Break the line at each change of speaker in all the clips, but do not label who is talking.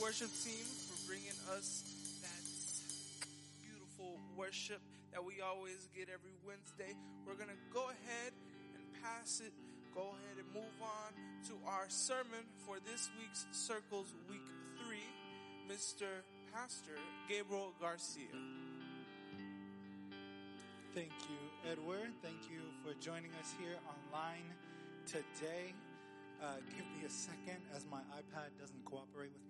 worship team for bringing us that beautiful worship that we always get every Wednesday. We're going to go ahead and pass it, go ahead and move on to our sermon for this week's Circles Week 3, Mr. Pastor Gabriel Garcia.
Thank you, Edward. Thank you for joining us here online today. Uh, give me a second as my iPad doesn't cooperate with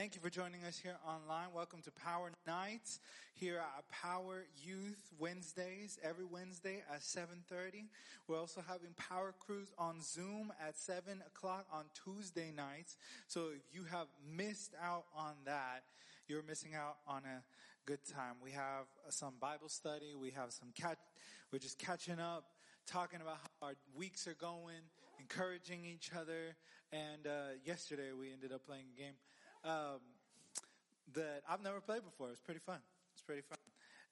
Thank you for joining us here online. Welcome to Power Nights here at Power Youth Wednesdays, every Wednesday at 7.30. We're also having Power Cruise on Zoom at 7 o'clock on Tuesday nights. So if you have missed out on that, you're missing out on a good time. We have some Bible study. We have some catch, we're just catching up talking about how our weeks are going, encouraging each other. And uh, yesterday we ended up playing a game um, that I've never played before. It's pretty fun. It's pretty fun.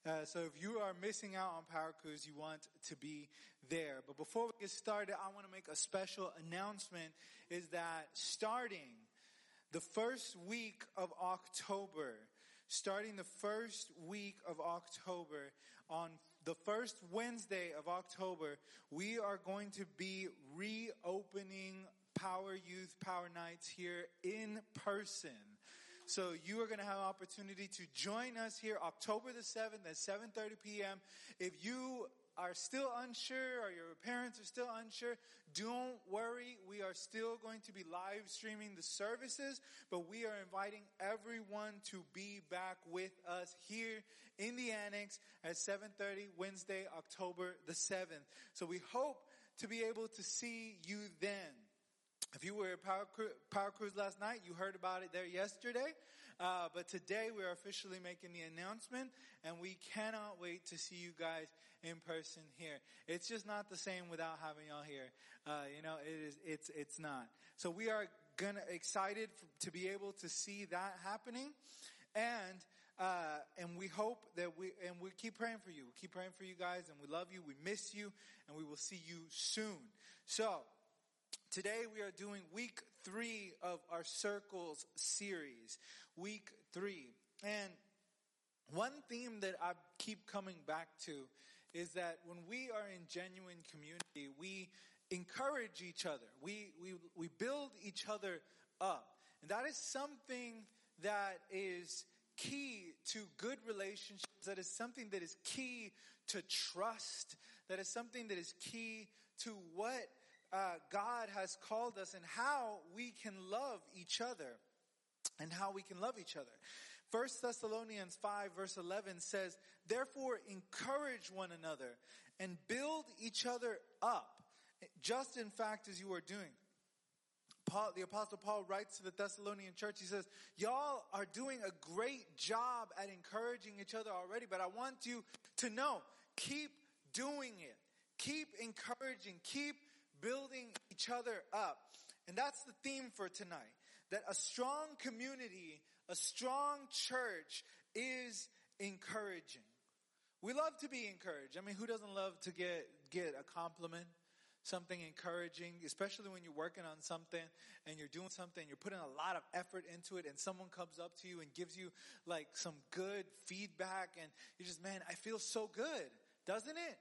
Uh, so if you are missing out on Power Cruise, you want to be there. But before we get started, I want to make a special announcement is that starting the first week of October, starting the first week of October, on the first Wednesday of October, we are going to be reopening Power Youth Power Nights here in person. So you are going to have an opportunity to join us here October the 7th at 7.30 p.m. If you are still unsure or your parents are still unsure, don't worry. We are still going to be live streaming the services, but we are inviting everyone to be back with us here in the annex at 7.30 Wednesday, October the 7th. So we hope to be able to see you then. If you were at Power, Power Cruise last night, you heard about it there yesterday. Uh, but today we are officially making the announcement, and we cannot wait to see you guys in person here. It's just not the same without having y'all here. Uh, you know, it is. It's it's not. So we are gonna excited to be able to see that happening, and. Uh, and we hope that we, and we keep praying for you. We keep praying for you guys and we love you. We miss you and we will see you soon. So, Today we are doing week three of our circles series. Week three. And one theme that I keep coming back to is that when we are in genuine community, we encourage each other. We, we, we build each other up. And that is something that is key to good relationships. That is something that is key to trust. That is something that is key to what uh, God has called us and how we can love each other and how we can love each other. First Thessalonians 5 verse 11 says, therefore encourage one another and build each other up, just in fact as you are doing. Paul, the apostle Paul writes to the Thessalonian church, he says, y'all are doing a great job at encouraging each other already, but I want you to know, keep doing it. Keep encouraging, keep building each other up. And that's the theme for tonight. That a strong community, a strong church is encouraging. We love to be encouraged. I mean, who doesn't love to get, get a compliment? Something encouraging, especially when you're working on something and you're doing something, you're putting a lot of effort into it and someone comes up to you and gives you like some good feedback and you're just, man, I feel so good, doesn't it?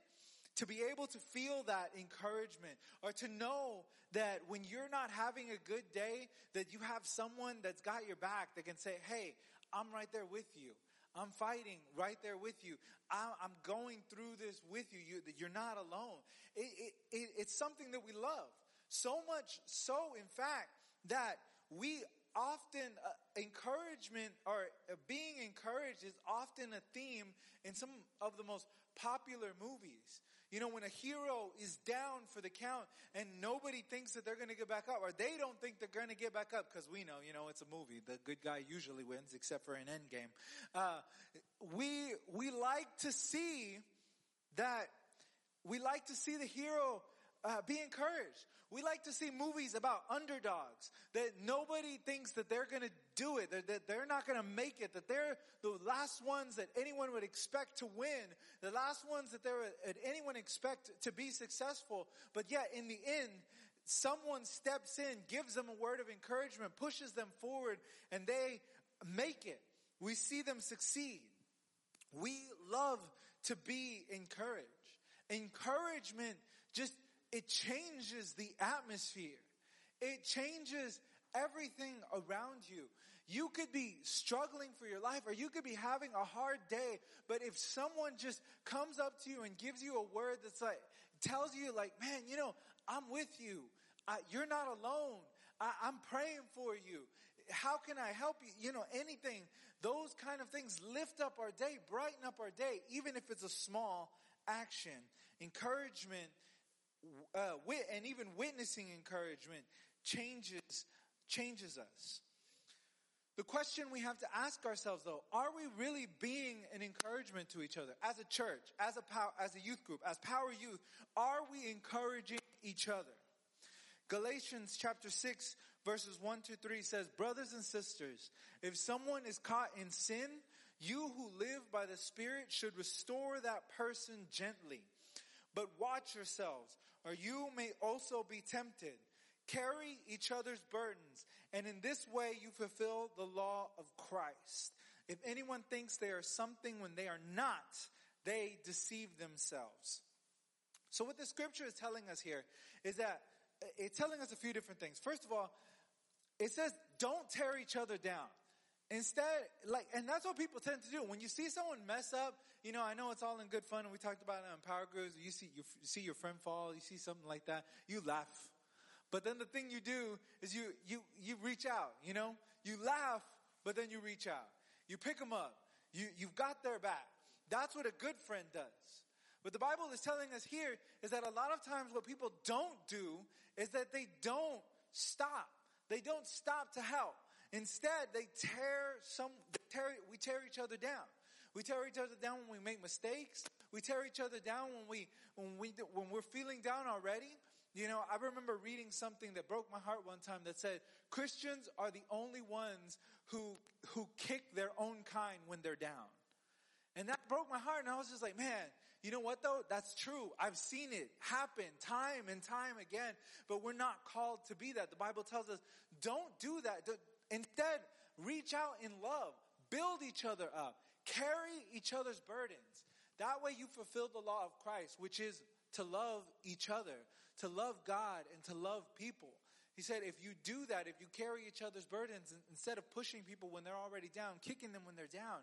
To be able to feel that encouragement or to know that when you're not having a good day, that you have someone that's got your back that can say, Hey, I'm right there with you. I'm fighting right there with you. I'm going through this with you. you you're not alone. It, it, it, it's something that we love. So much so, in fact, that we often uh, encouragement or uh, being encouraged is often a theme in some of the most popular movies. You know, when a hero is down for the count and nobody thinks that they're going to get back up or they don't think they're going to get back up because we know, you know, it's a movie. The good guy usually wins except for an Endgame. Uh, we, we like to see that we like to see the hero uh, be encouraged. We like to see movies about underdogs that nobody thinks that they're going to do it, that, they're not going to make it, that they're the last ones that anyone would expect to win, the last ones that there would anyone expect to be successful. But yet, in the end, someone steps in, gives them a word of encouragement, pushes them forward, and they make it. We see them succeed. We love to be encouraged. Encouragement just, it changes the atmosphere. It changes everything around you. You could be struggling for your life or you could be having a hard day, but if someone just comes up to you and gives you a word that's like, tells you like, man, you know, I'm with you. I, you're not alone. I, I'm praying for you. How can I help you? You know, anything. Those kind of things lift up our day, brighten up our day, even if it's a small action. Encouragement, uh, wit, and even witnessing encouragement changes, changes us. The question we have to ask ourselves though, are we really being an encouragement to each other as a church, as a power, as a youth group, as power youth? Are we encouraging each other? Galatians chapter 6 verses 1 to 3 says, brothers and sisters, if someone is caught in sin, you who live by the Spirit should restore that person gently. But watch yourselves, or you may also be tempted. Carry each other's burdens, and in this way you fulfill the law of Christ. If anyone thinks they are something when they are not, they deceive themselves. So what the scripture is telling us here is that it's telling us a few different things. First of all, it says don't tear each other down. Instead, like, and that's what people tend to do. When you see someone mess up, you know, I know it's all in good fun and we talked about it on Power Groups. You see, you see your friend fall, you see something like that, you laugh. But then the thing you do is you, you, you reach out, you know? You laugh, but then you reach out. You pick them up. You, you've got their back. That's what a good friend does. What the Bible is telling us here is that a lot of times what people don't do is that they don't stop. They don't stop to help. Instead, they tear some, they tear, we tear each other down. We tear each other down when we make mistakes. We tear each other down when we, when we, when we're feeling down already. You know, I remember reading something that broke my heart one time that said, Christians are the only ones who, who kick their own kind when they're down. And that broke my heart and I was just like, man, you know what though? That's true. I've seen it happen time and time again, but we're not called to be that. The Bible tells us, don't do that. Instead, reach out in love, build each other up, carry each other's burdens. That way you fulfill the law of Christ, which is to love each other, to love God and to love people. He said, if you do that, if you carry each other's burdens, instead of pushing people when they're already down, kicking them when they're down,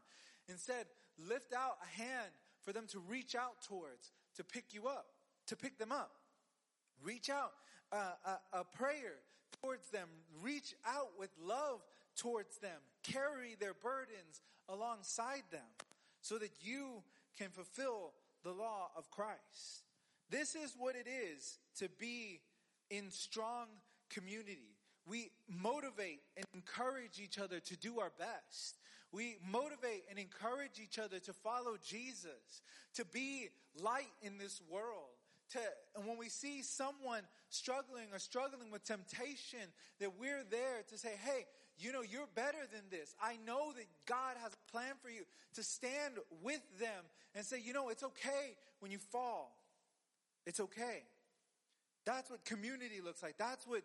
instead lift out a hand for them to reach out towards, to pick you up, to pick them up. Reach out uh, a, a prayer towards them. Reach out with love towards them. Carry their burdens alongside them so that you can fulfill the law of Christ. This is what it is to be in strong community. We motivate and encourage each other to do our best. We motivate and encourage each other to follow Jesus, to be light in this world. To, and when we see someone struggling or struggling with temptation, that we're there to say, hey, you know, you're better than this. I know that God has a plan for you to stand with them and say, you know, it's okay when you fall. It's okay. That's what community looks like. That's what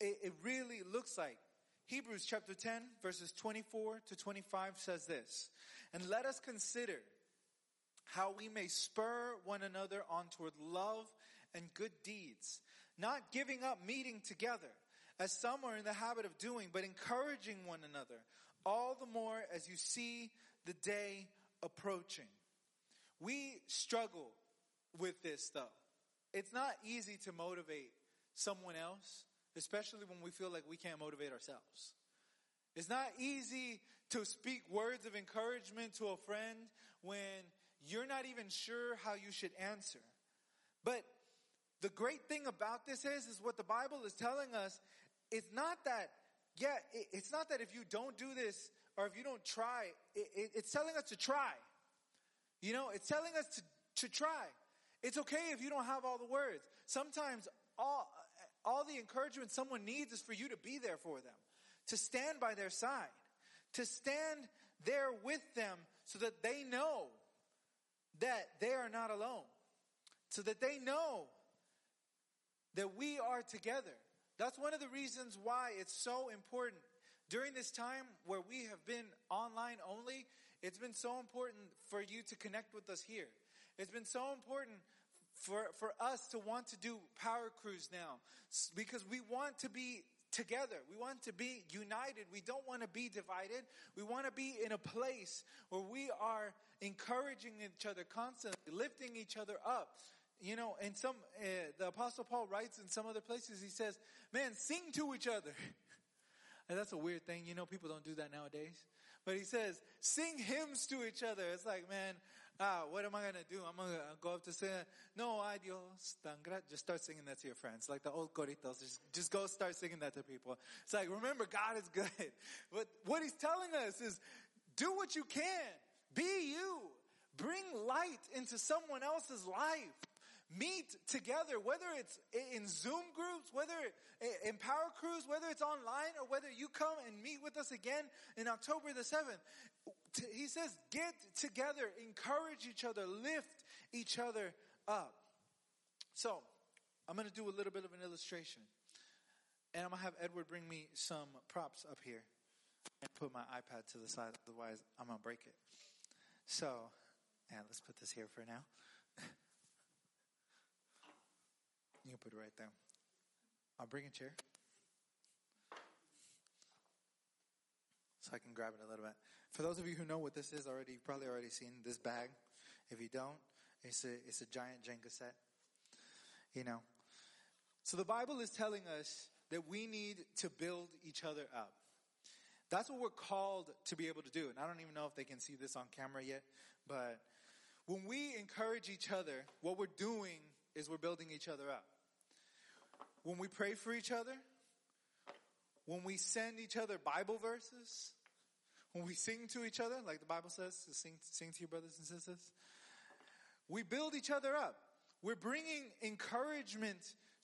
it, it really looks like. Hebrews chapter 10 verses 24 to 25 says this, and let us consider how we may spur one another on toward love and good deeds, not giving up meeting together as some are in the habit of doing, but encouraging one another all the more as you see the day approaching. We struggle with this though. It's not easy to motivate someone else especially when we feel like we can't motivate ourselves. It's not easy to speak words of encouragement to a friend when you're not even sure how you should answer. But the great thing about this is, is what the Bible is telling us. It's not that, yeah, it's not that if you don't do this or if you don't try, it, it, it's telling us to try. You know, it's telling us to, to try. It's okay if you don't have all the words. Sometimes all, all the encouragement someone needs is for you to be there for them, to stand by their side, to stand there with them so that they know that they are not alone, so that they know that we are together. That's one of the reasons why it's so important. During this time where we have been online only, it's been so important for you to connect with us here. It's been so important for, for us to want to do Power Cruise now because we want to be together. We want to be united. We don't want to be divided. We want to be in a place where we are encouraging each other constantly, lifting each other up. You know, and some, uh, the apostle Paul writes in some other places, he says, man, sing to each other. and that's a weird thing. You know, people don't do that nowadays. But he says, sing hymns to each other. It's like, man, ah, what am I gonna do? I'm gonna go up to say, no, adios, Dios, tan Just start singing that to your friends. Like the old coritos. Just, just go start singing that to people. It's like, remember, God is good. But what he's telling us is, do what you can. Be you. Bring light into someone else's life meet together, whether it's in Zoom groups, whether in Power Cruise, whether it's online, or whether you come and meet with us again in October the 7th. He says, get together, encourage each other, lift each other up. So, I'm going to do a little bit of an illustration. And I'm going to have Edward bring me some props up here and put my iPad to the side, otherwise, I'm going to break it. So, and let's put this here for now. You can put it right there. I'll bring a chair. So I can grab it a little bit. For those of you who know what this is already, you've probably already seen this bag. If you don't, it's a, it's a giant Jenga set. You know. So the Bible is telling us that we need to build each other up. That's what we're called to be able to do. And I don't even know if they can see this on camera yet, but when we encourage each other, what we're doing is we're building each other up when we pray for each other, when we send each other Bible verses, when we sing to each other, like the Bible says, to sing, sing to your brothers and sisters, we build each other up. We're bringing encouragement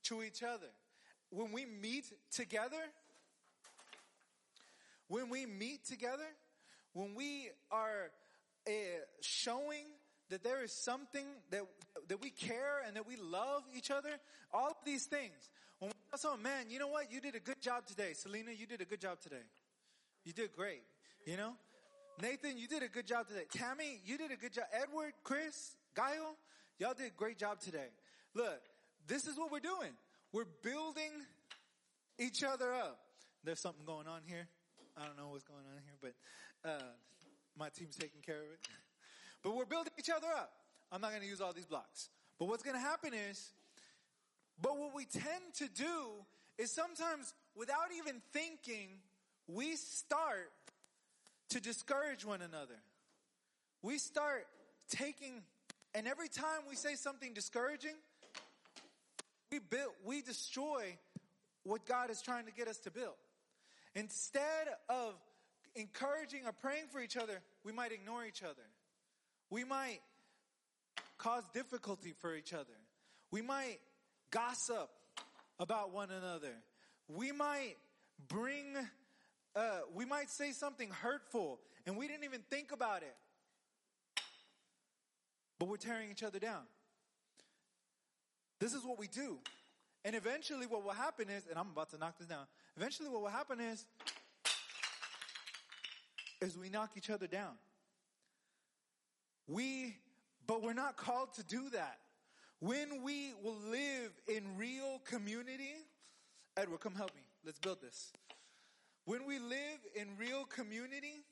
to each other. When we meet together, when we meet together, when we are uh, showing that there is something that, that we care and that we love each other, all of these things. When we tell someone, man, you know what? You did a good job today. Selena, you did a good job today. You did great. You know? Nathan, you did a good job today. Tammy, you did a good job. Edward, Chris, Gaio, y'all did a great job today. Look, this is what we're doing. We're building each other up. There's something going on here. I don't know what's going on here, but uh, my team's taking care of it. But we're building each other up. I'm not going to use all these blocks. But what's going to happen is, but what we tend to do is sometimes without even thinking, we start to discourage one another. We start taking, and every time we say something discouraging, we build, we destroy what God is trying to get us to build. Instead of encouraging or praying for each other, we might ignore each other. We might cause difficulty for each other. We might gossip about one another. We might bring, uh, we might say something hurtful and we didn't even think about it. But we're tearing each other down. This is what we do. And eventually what will happen is, and I'm about to knock this down. Eventually what will happen is, is we knock each other down. We, but we're not called to do that. When we will live in real community, Edward, come help me. Let's build this. When we live in real community,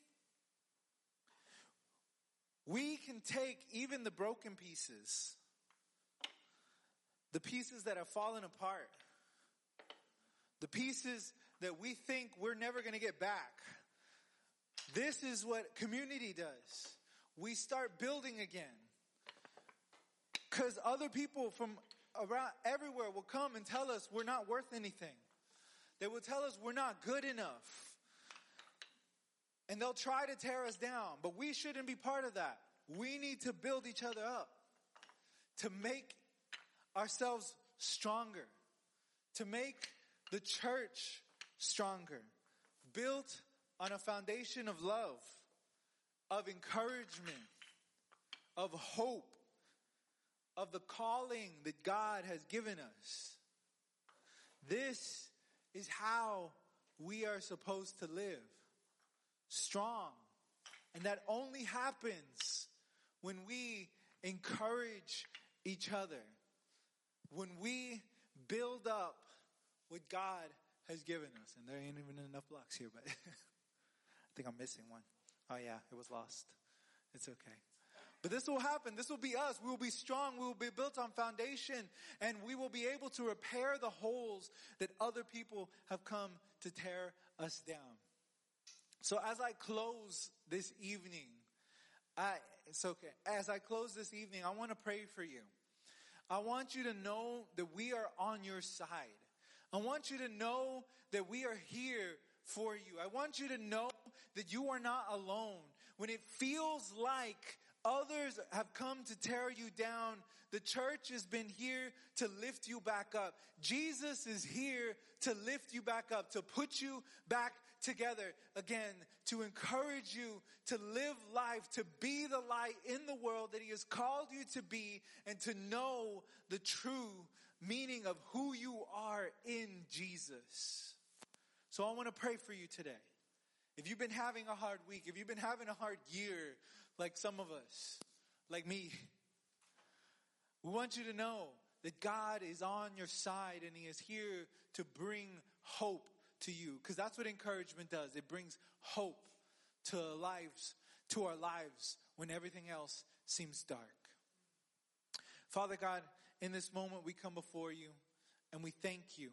we can take even the broken pieces, the pieces that have fallen apart, the pieces that we think we're never going to get back. This is what community does we start building again. Cause other people from around everywhere will come and tell us we're not worth anything. They will tell us we're not good enough. And they'll try to tear us down, but we shouldn't be part of that. We need to build each other up to make ourselves stronger, to make the church stronger, built on a foundation of love of encouragement, of hope, of the calling that God has given us. This is how we are supposed to live. Strong. And that only happens when we encourage each other. When we build up what God has given us. And there ain't even enough blocks here, but I think I'm missing one. Oh yeah, it was lost. It's okay. But this will happen. This will be us. We will be strong. We will be built on foundation and we will be able to repair the holes that other people have come to tear us down. So as I close this evening, I, it's okay. As I close this evening, I want to pray for you. I want you to know that we are on your side. I want you to know that we are here for you. I want you to know that you are not alone. When it feels like others have come to tear you down, the church has been here to lift you back up. Jesus is here to lift you back up, to put you back together again, to encourage you to live life, to be the light in the world that He has called you to be, and to know the true meaning of who you are in Jesus. So I want to pray for you today. If you've been having a hard week, if you've been having a hard year, like some of us, like me, we want you to know that God is on your side and He is here to bring hope to you. Cause that's what encouragement does. It brings hope to lives, to our lives when everything else seems dark. Father God, in this moment we come before you and we thank you.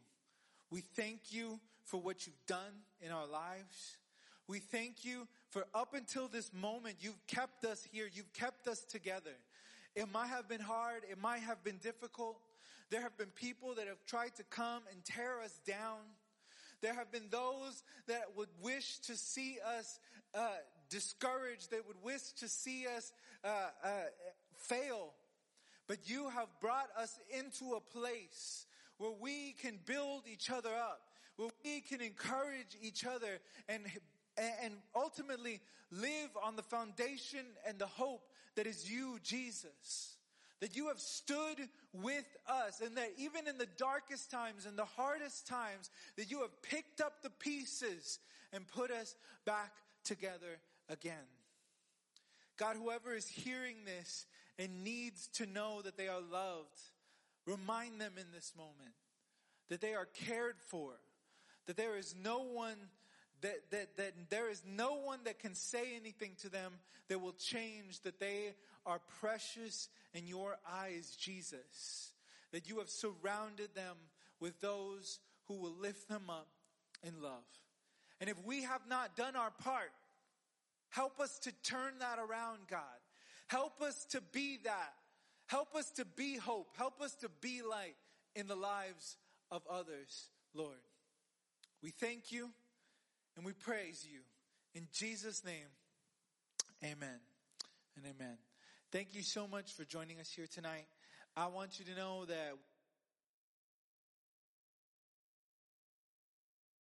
We thank you for what you've done in our lives. We thank you for up until this moment, you've kept us here. You've kept us together. It might have been hard. It might have been difficult. There have been people that have tried to come and tear us down. There have been those that would wish to see us uh, discouraged. They would wish to see us uh, uh, fail. But you have brought us into a place where we can build each other up, where we can encourage each other and and ultimately live on the foundation and the hope that is you, Jesus. That you have stood with us and that even in the darkest times and the hardest times that you have picked up the pieces and put us back together again. God, whoever is hearing this and needs to know that they are loved, remind them in this moment that they are cared for, that there is no one that, that, that there is no one that can say anything to them that will change, that they are precious in your eyes, Jesus. That you have surrounded them with those who will lift them up in love. And if we have not done our part, help us to turn that around, God. Help us to be that. Help us to be hope. Help us to be light in the lives of others, Lord. We thank you. And we praise you. In Jesus' name, amen and amen. Thank you so much for joining us here tonight. I want you to know that